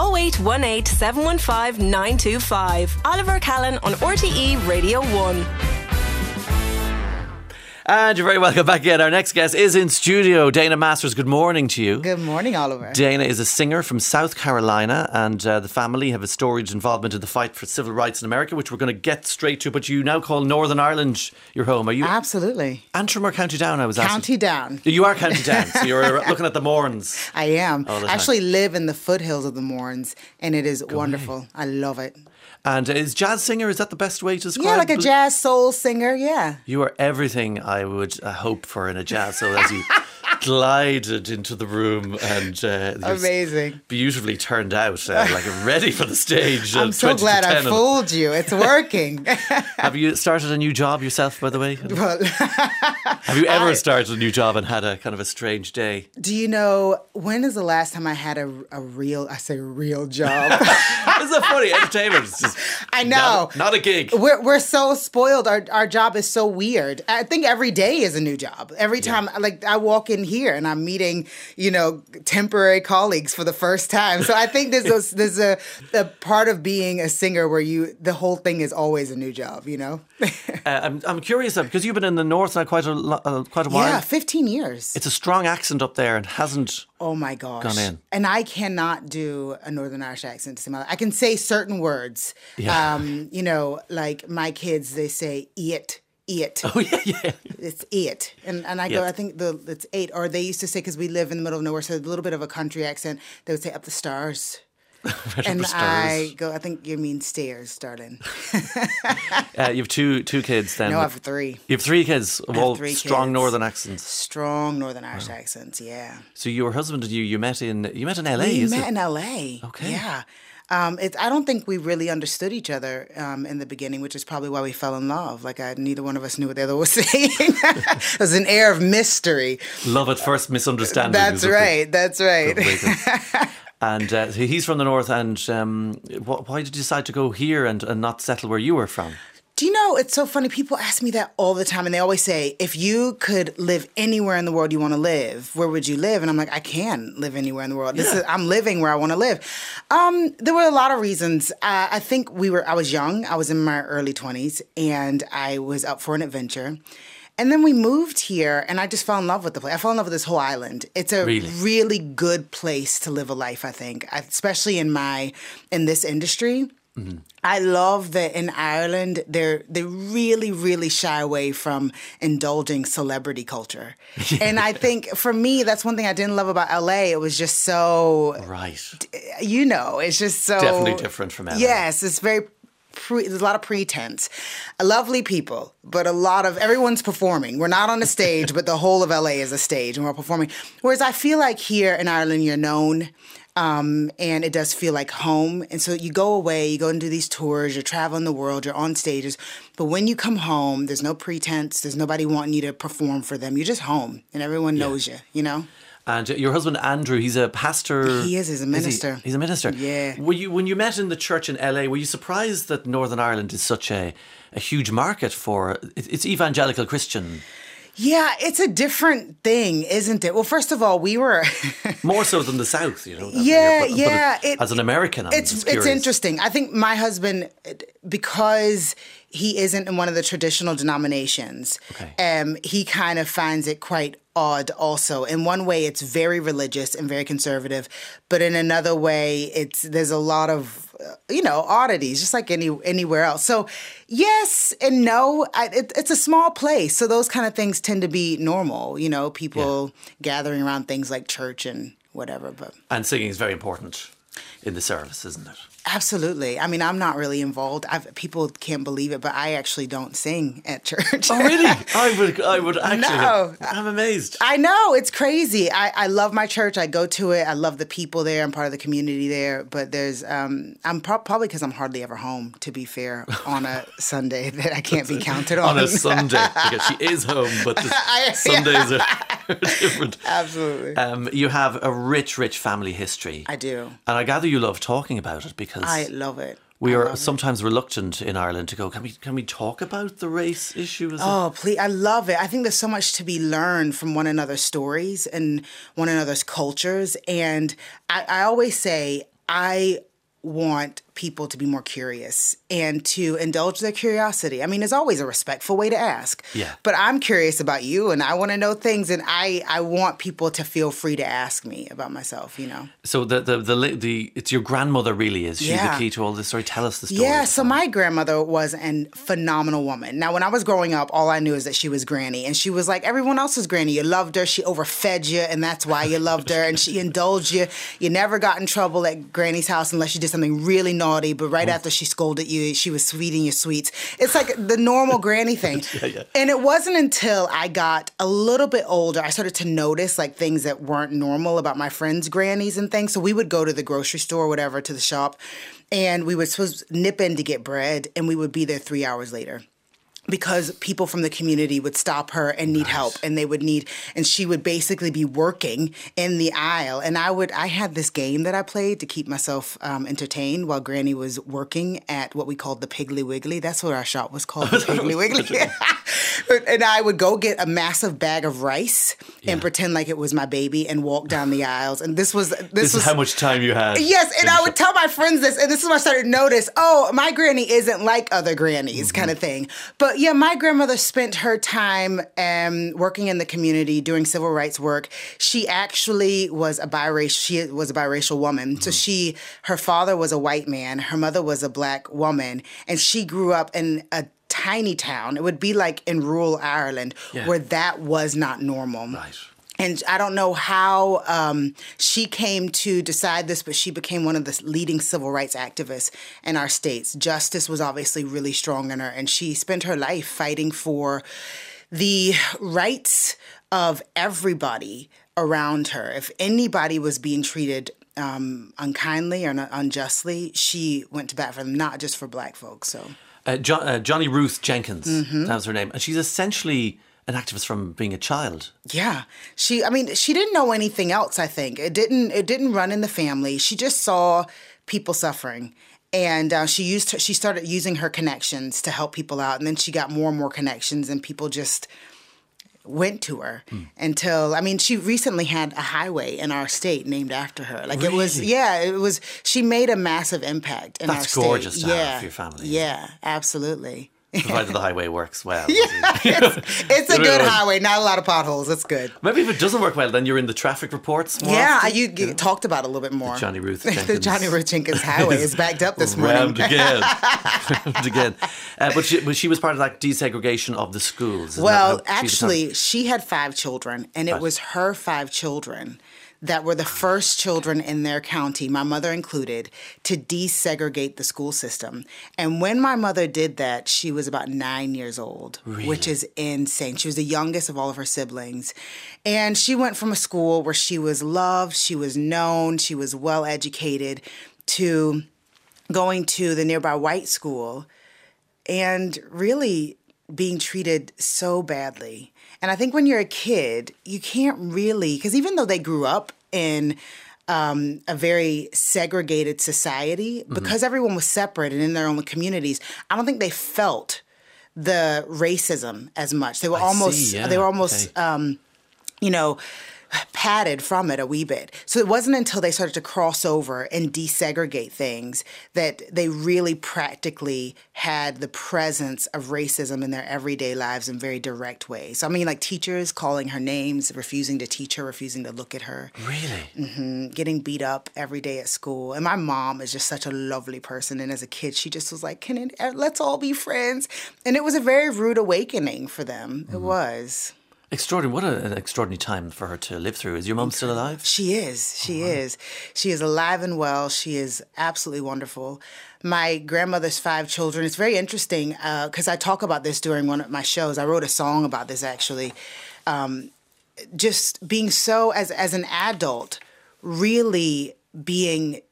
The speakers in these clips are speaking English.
0818 715 925. Oliver Callan on RTE Radio 1. And you're very welcome back again. Our next guest is in studio. Dana Masters, good morning to you. Good morning, Oliver. Dana is a singer from South Carolina, and uh, the family have a storied involvement in the fight for civil rights in America, which we're going to get straight to. But you now call Northern Ireland your home. Are you Absolutely. Antrim or County Down? I was County asking. Down. You are County Down, so you're looking at the Mournes. I am. I actually live in the foothills of the Mournes, and it is wonderful. I love it. And is jazz singer? Is that the best way to describe? Yeah, like a jazz soul singer. Yeah. You are everything I would uh, hope for in a jazz. So as you glided into the room and uh, Amazing. beautifully turned out, uh, like ready for the stage. I'm so glad I fooled you. It's working. Have you started a new job yourself, by the way? well, Have you ever started a new job and had a kind of a strange day? do you know when is the last time I had a, a real, I say real job? Isn't funny? Entertainment is just I know. not, not a gig. We're, we're so spoiled. Our, our job is so weird. I think every day is a new job. Every time, like, I walk in here and I'm meeting, you know, temporary colleagues for the first time. So I think there's a, there's a, a part of being a singer where you, the whole thing is always a new job, you know? Uh, I'm, I'm curious though, because you've been in the north now quite a uh, quite a while. yeah, 15 years. It's a strong accent up there and hasn't. Oh my gosh. Gone in. And I cannot do a Northern Irish accent to save my life. I can say certain words. Yeah. Um, you know, like my kids, they say it, it. Oh yeah, yeah. It's it. And and I go. I think the it's eight. Or they used to say, because we live in the middle of nowhere, so a little bit of a country accent, they would say up the stars. and I go, I think you mean stairs, darling. Uh, you have two two kids then. No, I have three. You have three kids, of all three strong kids. northern accents. Strong Northern Irish accents, yeah. So your husband and you, you met in you met in LA, We met it? in LA. Okay. Yeah. Um, it, I don't think we really understood each other um, in the beginning, which is probably why we fell in love. Like, I, neither one of us knew what the other was saying. There's an air of mystery. Love at first misunderstanding. That's what the- right. That's right. the way that- and uh, he's from the north. And um, wh- why did you decide to go here and, and not settle where you were from? Do you know, it's so funny. People ask me that all the time, and they always say, if you could live anywhere in the world you want to live, where would you live? And I'm like, I can live anywhere in the world. This Yeah. is, I'm living where I want to live. Um, there were a lot of reasons. Uh, I think we were, I was young, I was in my early 20s, and I was up for an adventure. And then we moved here, and I just fell in love with the place. I fell in love with this whole island. It's a Really? really good place to live a life. I think, especially in my in this industry. I love that in Ireland they're they really really shy away from indulging celebrity culture, and I think for me that's one thing I didn't love about LA. It was just so Right. you know it's just so Definitely different from LA. Yes, it's very. Pre- there's a lot of pretense, lovely people, but a lot of everyone's performing. We're not on a stage, but the whole of LA is a stage, and we're performing. Whereas I feel like here in Ireland, you're known, um, and it does feel like home. And so you go away, you go and do these tours, you're traveling the world, you're on stages. But when you come home, there's no pretense. There's nobody wanting you to perform for them. You're just home, and everyone knows you. You know. And your husband Andrew, he's a pastor. He is, he's a he? minister. He's a minister. Yeah. Were you when you met in the church in LA? Were you surprised that Northern Ireland is such a a huge market for it's evangelical Christian Yeah, it's a different thing, isn't it? Well, first of all, we were. more so than the South? You know. Yeah, but- but yeah, it- it- as an American, I'm it's it's interesting. I think my husband, because he isn't in one of the traditional denominations, Okay. um, he kind of finds it quite odd. Also, in one way, it's very religious and very conservative, but in another way, it's there's a lot of you know oddities, just like any anywhere else. So, yes and no. I, it, it's a small place, so those kind of things tend to be normal. You know, people gathering around things like church and whatever, but. And singing is very important in the service, isn't it? Absolutely. I mean, I'm not really involved. I've, people can't believe it, but I actually don't sing at church. Oh, really? I would. I would actually. No. I'm amazed. I know it's crazy. I, I love my church. I go to it. I love the people there. I'm part of the community there. But there's um I'm pro- probably because I'm hardly ever home. To be fair, on a Sunday that I can't be counted on. on a Sunday because she is home, but the I- Sundays are different. Absolutely. Um, you have a rich, rich family history. I do. And I gather you love talking about it because I love it. we I are love it. sometimes reluctant in Ireland to go. Can we? Can we talk about the race issue? Is it- Oh, please. I love it. I think there's so much to be learned from one another's stories and one another's cultures. And I, I always say, I want people to be more curious and to indulge their curiosity. I mean, it's always a respectful way to ask. Yeah. But I'm curious about you and I want to know things and I I want people to feel free to ask me about myself, you know. So the the the, the it's your grandmother really is. She's Yeah. the key to all this story. Tell us the story. Yeah, so my grandmother was a phenomenal woman. Now, when I was growing up, all I knew is that she was granny, and she was like everyone else's granny. You loved her, she overfed you, and that's why you loved her, and she indulged you. You never got in trouble at granny's house unless you did something really naughty, but right mm. after she scolded you, she was sweeting your sweets. It's like the normal granny thing. yeah. And it wasn't until I got a little bit older, I started to notice like things that weren't normal about my friends' grannies and things. So we would go to the grocery store, or whatever, to the shop, and we would supposed nip in to get bread, and we would be there three hours later. Because people from the community would stop her and need help, and they would need, and she would basically be working in the aisle. And I would, I had this game that I played to keep myself um, entertained while Granny was working at what we called the Piggly Wiggly. That's what our shop was called, the Piggly Wiggly. And I would go get a massive bag of rice and pretend like it was my baby and walk down the aisles. And this was this, This was is how much time you had. Yes, and I would tell my friends this, and this is when I started to notice, oh, my granny isn't like other grannies, Mm-hmm. kind of thing. But yeah, my grandmother spent her time um, working in the community, doing civil rights work. She actually was a biracial. She was a biracial woman. Mm-hmm. So she, her father was a white man, her mother was a black woman, and she grew up in a tiny town. It would be like in rural Ireland, Yeah. where that was not normal. Right. And I don't know how um, she came to decide this, but she became one of the leading civil rights activists in our states. Justice was obviously really strong in her, and she spent her life fighting for the rights of everybody around her. If anybody was being treated um, unkindly or unjustly, she went to bat for them, not just for black folks. So. Uh, jo- uh, Johnny Ruth Jenkins, Mm-hmm. that was her name, and she's essentially an activist from being a child. Yeah. She I mean, she didn't know anything else, I think. It didn't it didn't run in the family. She just saw people suffering. And uh, she used her, she started using her connections to help people out, and then she got more and more connections, and people just went to her Hmm. until I mean she recently had a highway in our state named after her. Like it was yeah, it was she made a massive impact in our That's state. gorgeous to have yeah. for your family. Yeah, absolutely. Provided the highway works well. It's, it's a good highway, not a lot of potholes. It's good. Maybe if it doesn't work well, then you're in the traffic reports. More Yeah, often, you get talked about it a little bit more. Johnny Ruth the Johnny Ruth Jenkins Highway is backed up this morning. Round again, round again. Uh, but, she, but she was part of that desegregation of the schools. Well, how she became- actually, she had five children, and it Right. was her five children that were the first children in their county, my mother included, to desegregate the school system. And when my mother did that, she was about nine years old, which is insane. She was the youngest of all of her siblings. And she went from a school where she was loved, she was known, she was well educated, to going to the nearby white school and really being treated so badly. And I think when you're a kid, you can't really, because even though they grew up in um, a very segregated society, because everyone was separate and in their own communities, I don't think they felt the racism as much. They were I almost, see, yeah, they were almost, okay. um, you know, padded from it a wee bit. So it wasn't until they started to cross over and desegregate things that they really practically had the presence of racism in their everyday lives in very direct ways. So I mean like teachers calling her names, refusing to teach her, refusing to look at her, Really? getting beat up every day at school. And my mom is just such a lovely person and as a kid she just was like, "Can it, uh, let's all be friends." And it was a very rude awakening for them. It was. Extraordinary. What a, an extraordinary time for her to live through. Is your mom still alive? She is. She is. She is alive and well. She is absolutely wonderful. My grandmother's five children. It's very interesting because I talk about this during one of my shows. I wrote a song about this actually. Um, just being so as as an adult, really being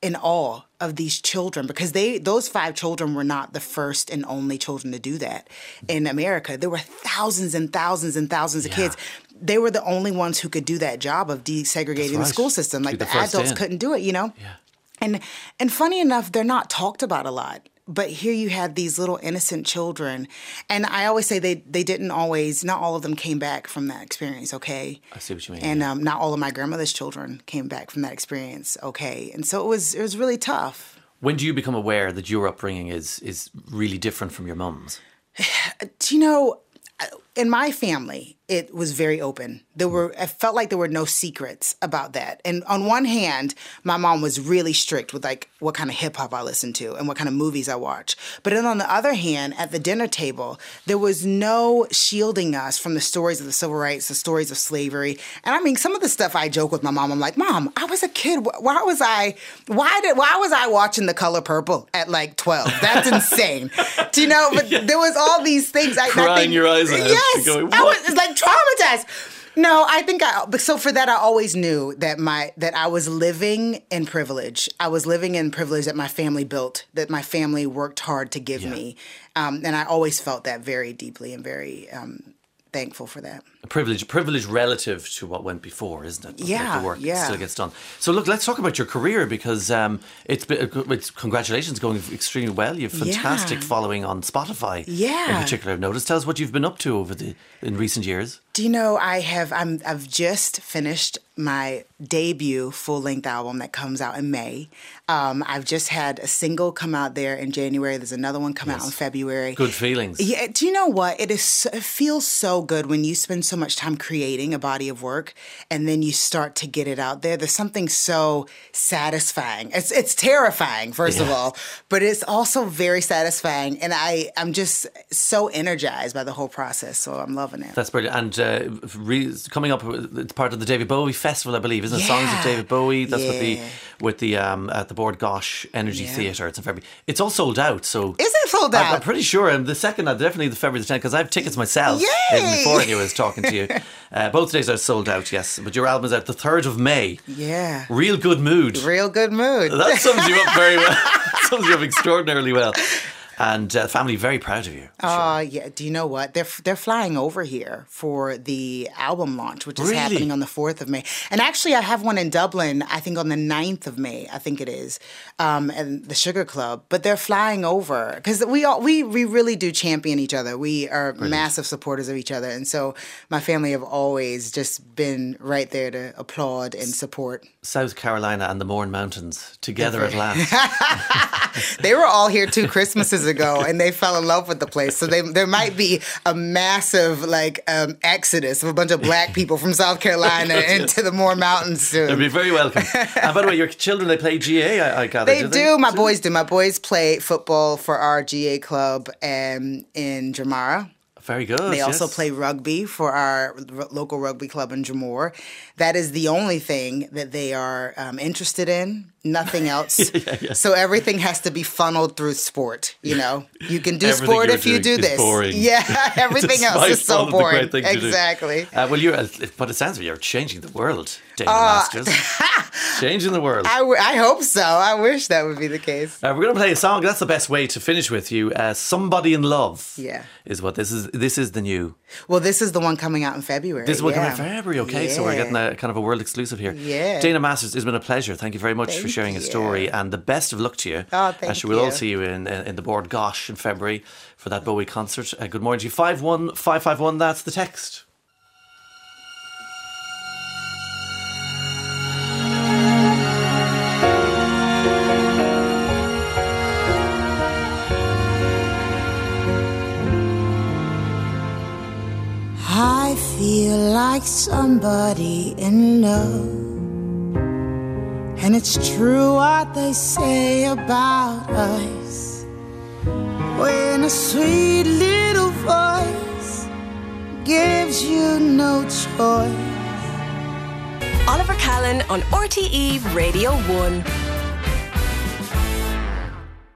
in awe of these children because they those five children were not the first and only children to do that in America. There were thousands and thousands and thousands of Yeah. kids. They were the only ones who could do that job of desegregating the school system. Like the, the adults in. couldn't do it, you know? Yeah. And and funny enough, they're not talked about a lot but here you had these little innocent children, and I always say they they didn't always. Not all of them came back from that experience. Okay, I see what you mean. and um, not all of my grandmother's children came back from that experience. Okay, and so it was it was really tough. when do you become aware that your upbringing is is really different from your mom's Do you know? In my family, it was very open. There were, I felt like there were no secrets about that. And on one hand, my mom was really strict with like what kind of hip hop I listened to and what kind of movies I watch. But then on the other hand, at the dinner table, there was no shielding us from the stories of the civil rights, the stories of slavery. And I mean, some of the stuff I joke with my mom, I'm like, Mom, I was a kid. Why was I, why did, why was I watching The Color Purple at like 12? That's insane. Do you know? But there was all these things. I, I Crying think- your eyes out, Yes. going, I was like traumatized. No, I think I. But so for that, I always knew that my that I was living in privilege. I was living in privilege that my family built, that my family worked hard to give Yeah. me, um, and I always felt that very deeply and very um, thankful for that. A privilege, privilege relative to what went before, isn't it? Like Yeah, the work yeah. still gets done. So look, let's talk about your career because um, it's, been, it's congratulations going extremely well. You've fantastic Yeah. following on Spotify. Yeah. in particular, I've noticed. Tell us what you've been up to over the in recent years. Do you know I have I'm I've just finished my debut full length album that comes out in May. Um, I've just had a single come out there in January. There's another one come out in February. Good feelings. Yeah, do you know what? It is. It feels so good when you spend so much time creating a body of work, and then you start to get it out there. There's something so satisfying. It's it's terrifying, first of all, but it's also very satisfying, and I I'm just so energized by the whole process. So I'm loving it. That's brilliant. And uh, re- coming up, it's part of the David Bowie Festival, I believe, isn't it? Songs of David Bowie. That's what the Yeah. With the um, at the Bord Gáis Energy Yeah. Theatre. It's in February. It's all sold out. So Is it sold out? I'm pretty sure. And the second, uh, definitely the February the 10th, because I have tickets myself. Yay! Even before I I was talking to you. Uh, both days are sold out, yes. But your album is out the 3rd of May. Yeah. Real good mood. Real good mood. That sums you up very well. sums you up extraordinarily well. And uh, family very proud of you. Oh yeah. Do you know what? They're they're flying over here for the album launch, which is Really? happening on the fourth of May. And actually, I have one in Dublin. I think on the 9th of May. I think it is, um, and the Sugar Club. But they're flying over because we all we we really do champion each other. We are massive supporters of each other, and so my family have always just been right there to applaud and support. South Carolina and the Mourne Mountains together at last. They were all here two Christmases ago, and they fell in love with the place. So they, there might be a massive like um, exodus of a bunch of black people from South Carolina into the Mourne Mountains soon. They'd be very welcome. and by the way, your children, they play GAA, I, I gather. They do do. My boys do. My boys play football for our GAA club um, in Jamara. Very good. They also yes. play rugby for our r- local rugby club in Jamor. That is the only thing that they are um, interested in. Nothing else. So everything has to be funneled through sport. You know, you can do sport if you do this. boring. Yeah, everything else is so all of the boring. great things you do. Exactly. Uh, well, you're, but it sounds like you're changing the world, Dana Masters. changing the world. Uh, I, w- I hope so. I wish that would be the case. Uh, we're going to play a song. That's the best way to finish with you. Uh, Somebody in Love. Yeah. Is what this is. This is the new. Well, this is the one coming out in February. This is what yeah. coming in February. Okay, so we're getting a kind of a world exclusive here. Yeah. Dana Masters, it's been a pleasure. Thank you very much for Thank sharing a you. story, and the best of luck to you. Oh, thank Actually, we'll all see you in, in, in the Bord Gáis in February for that Bowie concert. Uh, good morning to you. Five one five five one. That's the text. I feel like somebody in love. And it's true what they say about us. When a sweet little voice gives you no choice. Oliver Callan on RTE Radio 1.